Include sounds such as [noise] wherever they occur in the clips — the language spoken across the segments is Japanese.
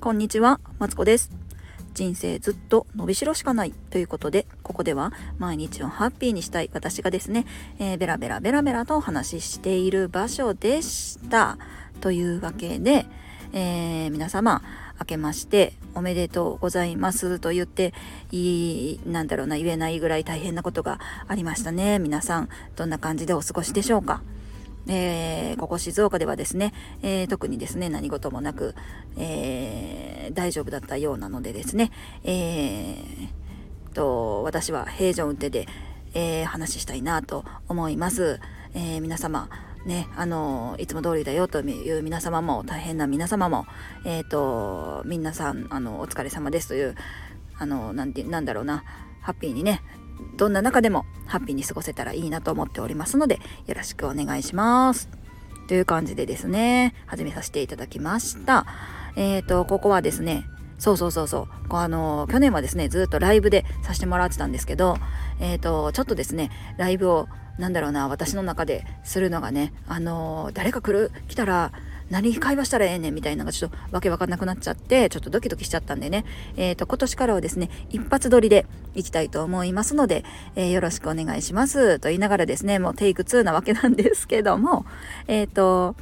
こんにちは、マツコです。人生ずっと伸びしろしかないということで、ここでは毎日をハッピーにしたい私がですね、えー、ベラベラベラベラとお話ししている場所でした。というわけで、えー、皆様、明けましておめでとうございますと言っていい、なんだろうな、言えないぐらい大変なことがありましたね。皆さん、どんな感じでお過ごしでしょうか？えー、ここ静岡ではですね、えー、特にですね、何事もなく、えー、大丈夫だったようなのでですね、えー、と、私は平常運転で、えー、話したいなと思います。えー、皆様、ね、あの、いつも通りだよという皆様も、大変な皆様も、えっ、ー、と、皆さん、あの、お疲れ様ですという、あの、なんて、なんだろうな、ハッピーにね、どんな中でもハッピーに過ごせたらいいなと思っておりますので、よろしくお願いします。という感じでですね、始めさせていただきました。えっ、ー、と、ここはですね、そうそうそうそう。あの、去年はですね、ずっとライブでさせてもらってたんですけど、えっ、ー、と、ちょっとですね、ライブを、なんだろうな、私の中でするのがね、あの、誰か来る、来たら、何会話したらええねんみたいなのがちょっとわけわかんなくなっちゃって、ちょっとドキドキしちゃったんでね、えっ、ー、と、今年からはですね、一発撮りでいきたいと思いますので、えー、よろしくお願いします。と言いながらですね、もうテイク2なわけなんですけども、えっ、ー、と、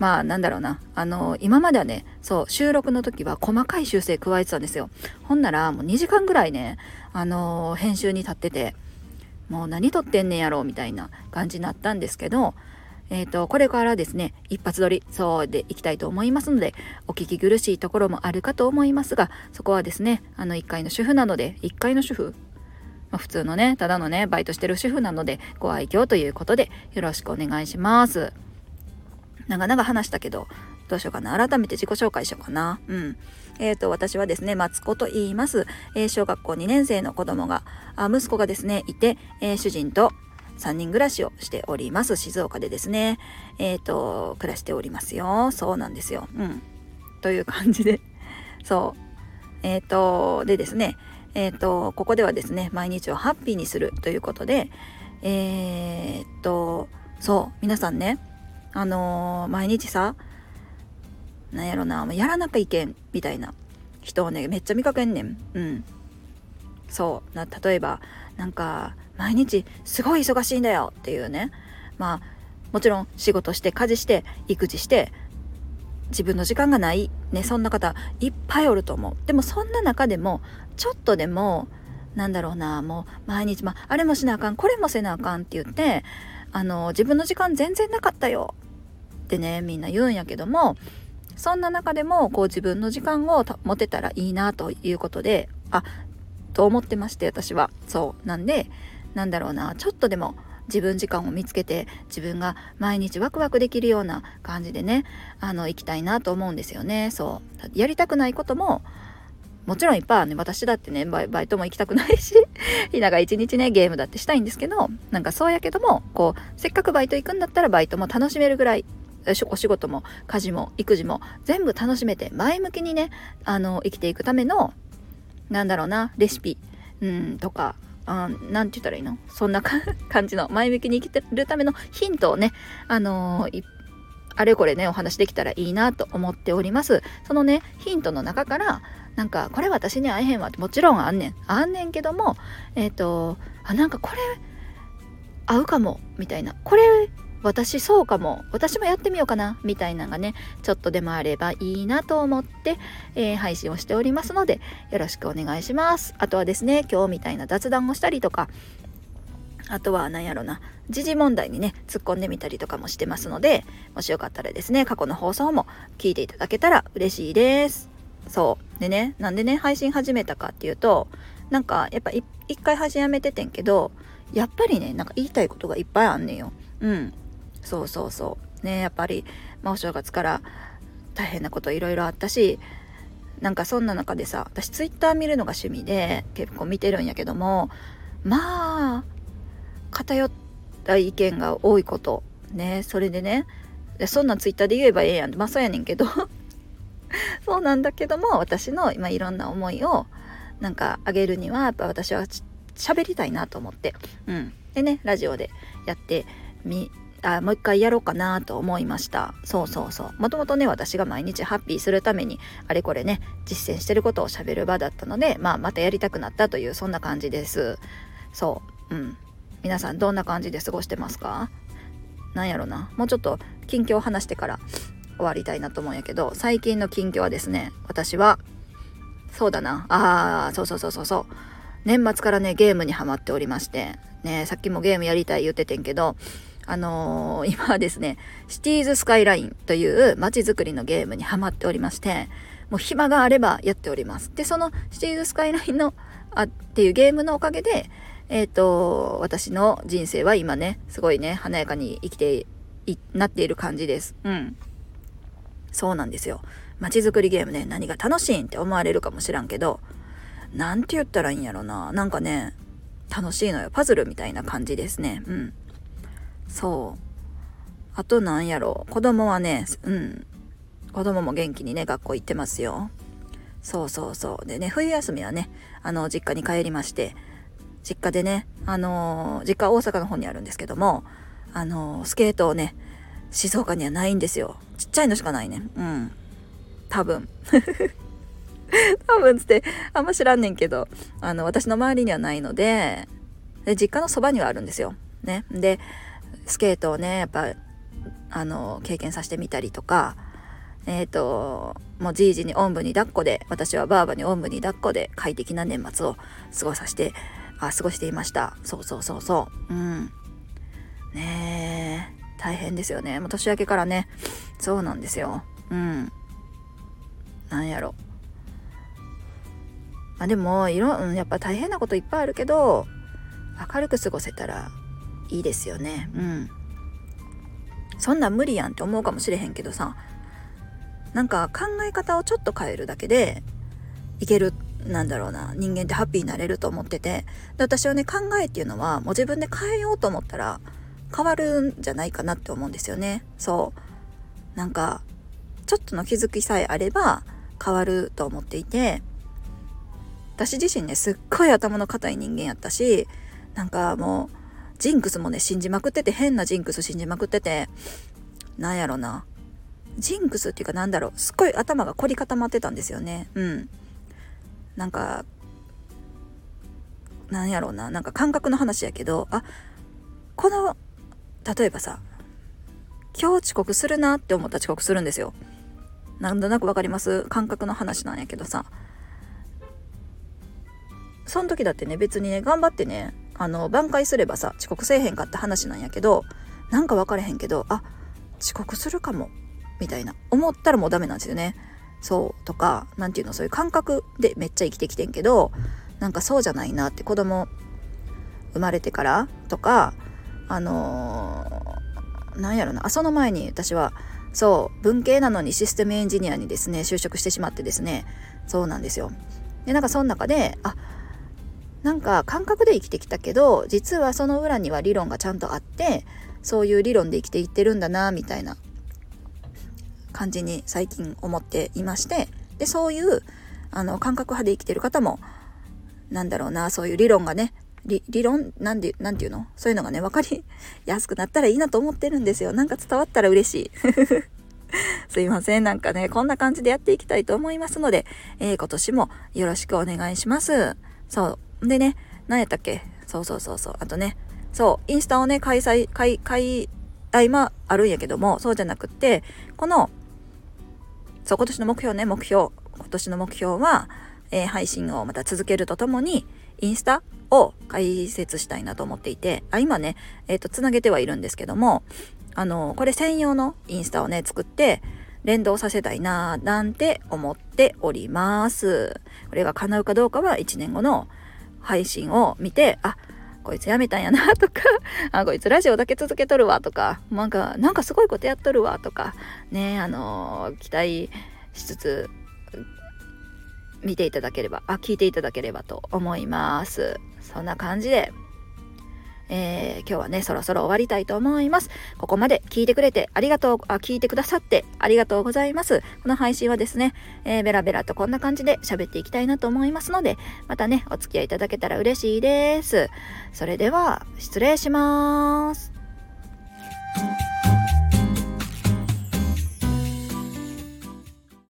まあなんだろうな。あの、今まではね、そう、収録の時は細かい修正加えてたんですよ。ほんならもう2時間ぐらいね、あの、編集に立ってて、もう何撮ってんねんやろうみたいな感じになったんですけど、えっ、ー、と、これからですね、一発撮り、そうでいきたいと思いますので、お聞き苦しいところもあるかと思いますが、そこはですね、あの、1階の主婦なので、1階の主婦、ま、普通のね、ただのね、バイトしてる主婦なので、ご愛嬌ということで、よろしくお願いします。長々話したけど、どうしようかな。改めて自己紹介しようかな。うん。えっ、ー、と、私はですね、マツコと言います。えー、小学校2年生の子供が、あ息子がですね、いて、えー、主人と3人暮らしをしております。静岡でですね。えっ、ー、と、暮らしておりますよ。そうなんですよ。うん。という感じで。そう。えっ、ー、と、でですね。えっ、ー、と、ここではですね、毎日をハッピーにするということで、えっと、そう、皆さんね、あの毎日さ、なんやろな、やらなきゃいけん、みたいな人をね、めっちゃ見かけんねん。うん。そうな例えばなんか毎日すごい忙しいんだよっていうね。まあもちろん仕事して家事して育児して自分の時間がないねそんな方いっぱいおると思う。でもそんな中でもちょっとでもなんだろうなもう毎日、まあ、あれもしなあかんこれもせなあかんって言ってあの自分の時間全然なかったよってねみんな言うんやけどもそんな中でもこう自分の時間を持てたらいいなということであと思ってまして私は。そう。なんでなんだろうなちょっとでも自分時間を見つけて自分が毎日ワクワクできるような感じでねあの行きたいなと思うんですよね。そう。やりたくないことももちろんいっぱいあるね。私だってねバイトも行きたくないし [laughs] ひなが一日ねゲームだってしたいんですけどなんかそうやけどもこうせっかくバイト行くんだったらバイトも楽しめるぐらいお仕事も家事も育児も全部楽しめて前向きにねあの生きていくためのなんだろうな、レシピ、うん、とか、あなんて言ったらいいの？そんな感じの前向きに生きてるためのヒントをね、あのー、あれこれね、お話できたらいいなと思っております。そのね、ヒントの中から、なんか、これ私に会えへんわってもちろんあんねん。あんねんけども、えっ、ー、と、あ、なんかこれ、合うかも、みたいな。これ、私そうかも。私もやってみようかな。みたいなのがねちょっとでもあればいいなと思って、えー、配信をしておりますのでよろしくお願いします。あとはですね今日みたいな雑談をしたりとかあとは何やろな時事問題にね突っ込んでみたりとかもしてますのでもしよかったらですね過去の放送も聞いていただけたら嬉しいです。そう。でねなんでね配信始めたかっていうとなんかやっぱ一回配信やめててんけどやっぱりねなんか言いたいことがいっぱいあんねんよ。うん。そうそうそう。ねやっぱり、まあ、お正月から大変なこといろいろあったしなんかそんな中でさ私ツイッター見るのが趣味で結構見てるんやけどもまあ偏った意見が多いこと。ねそれでねそんなんツイッターで言えばええやん。まあそうやねんけど。[laughs] そうなんだけども私の今いろんな思いをなんかあげるにはやっぱ私は喋りたいなと思って。うん。でねラジオでやってみあもう一回やろうかなと思いました。そうそうそう。もともとね私が毎日ハッピーするためにあれこれね実践してることをしゃべる場だったのでまあまたやりたくなったというそんな感じです。そう。うん。皆さんどんな感じで過ごしてますか？なんやろな。もうちょっと近況を話してから終わりたいなと思うんやけど最近の近況はですね私はそうだな。あーそうそうそうそうそう。年末からねゲームにハマっておりましてねさっきもゲームやりたい言っててんけどあのー、今はですね、シティーズスカイラインという街づくりのゲームにハマっておりまして、もう暇があればやっております。で、そのシティーズスカイラインの、あ、っていうゲームのおかげで、えっ、ー、と、私の人生は今ね、すごいね、華やかに生きてい、なっている感じです。うん。そうなんですよ。街づくりゲームね、何が楽しいんって思われるかもしらんけど、なんて言ったらいいんやろな。なんかね、楽しいのよ。パズルみたいな感じですね。うん。そう。あとなんやろ。子供はねうん。子供も元気にね学校行ってますよ。そうそうそう。でね冬休みはねあの実家に帰りまして実家でねあのー、実家大阪の方にあるんですけどもあのー、スケートをね静岡にはないんですよ。ちっちゃいのしかないね。うん。多分。[laughs] 多分つってあんま知らんねんけどあの私の周りにはないのでで実家のそばにはあるんですよ。ね。でスケートをねやっぱあの経験させてみたりとかえっ、ー、ともうじいじにおんぶに抱っこで私はばあばにおんぶに抱っこで快適な年末を過ごさせてあ過ごしていました。そうそうそうそう。うん。ねえ大変ですよね。もう年明けからね。そうなんですよ。うん。なんやろ。まあでもいろ、うん、やっぱ大変なこといっぱいあるけど明るく過ごせたらいいですよね。うん。そんな無理やんって思うかもしれへんけどさ。なんか考え方をちょっと変えるだけでいけるなんだろうな人間ってハッピーになれると思ってて。で私はね考えっていうのはもう自分で変えようと思ったら変わるんじゃないかなって思うんですよね。そう。なんかちょっとの気づきさえあれば変わると思っていて。私自身ねすっごい頭の固い人間やったしなんかもうジンクスもね、信じまくってて、変なジンクス信じまくってて、なんやろな。ジンクスっていうかなんだろう、すっごい頭が凝り固まってたんですよね。うん。なんか、なんやろうな、なんか感覚の話やけど、あ、この、例えばさ、今日遅刻するなって思った遅刻するんですよ。なんとなくわかります？感覚の話なんやけどさ。その時だってね、別にね、頑張ってね、あの挽回すればさ遅刻せえへんかって話なんやけどなんか分かれへんけどあ遅刻するかもみたいな。思ったらもうダメなんですよね。そうとか何て言うのそういう感覚でめっちゃ生きてきてんけどなんかそうじゃないなって子供生まれてからとかあのー、なんやろなあその前に私はそう文系なのにシステムエンジニアにですね就職してしまってですねそうなんですよ。でなんかその中であなんか感覚で生きてきたけど実はその裏には理論がちゃんとあってそういう理論で生きていってるんだなみたいな感じに最近思っていましてでそういうあの感覚派で生きてる方もなんだろうなそういう理論がね理論なんでなんていうの？そういうのがね分かりやすくなったらいいなと思ってるんですよ。なんか伝わったら嬉しい。[laughs] すいません。なんかねこんな感じでやっていきたいと思いますので、えー、今年もよろしくお願いします。そう。でね、何やったっけ？そうそうそうそう。あとね、そう、インスタをね、開催、開、開、あ、今あるんやけども、そうじゃなくって、この、そう、今年の目標ね、目標。今年の目標は、えー、配信をまた続けるとともに、インスタを開設したいなと思っていて、あ、今ね、えっ、ー、と、つなげてはいるんですけども、あの、これ専用のインスタをね、作って、連動させたいななんて思っております。これが叶うかどうかは1年後の配信を見て、あ、こいつやめたんやなとか、[laughs] あ、こいつラジオだけ続けとるわとか、なんか、なんかすごいことやっとるわとか、ね、あのー、期待しつつ、見ていただければ、あ、聞いていただければと思います。そんな感じで、えー、今日はね、そろそろ終わりたいと思います。ここまで聞いてくれてありがとう、あ、聞いてくださってありがとうございます。この配信はですね、えー、ベラベラとこんな感じで喋っていきたいなと思いますので、またね、お付き合いいただけたら嬉しいです。それでは、失礼します。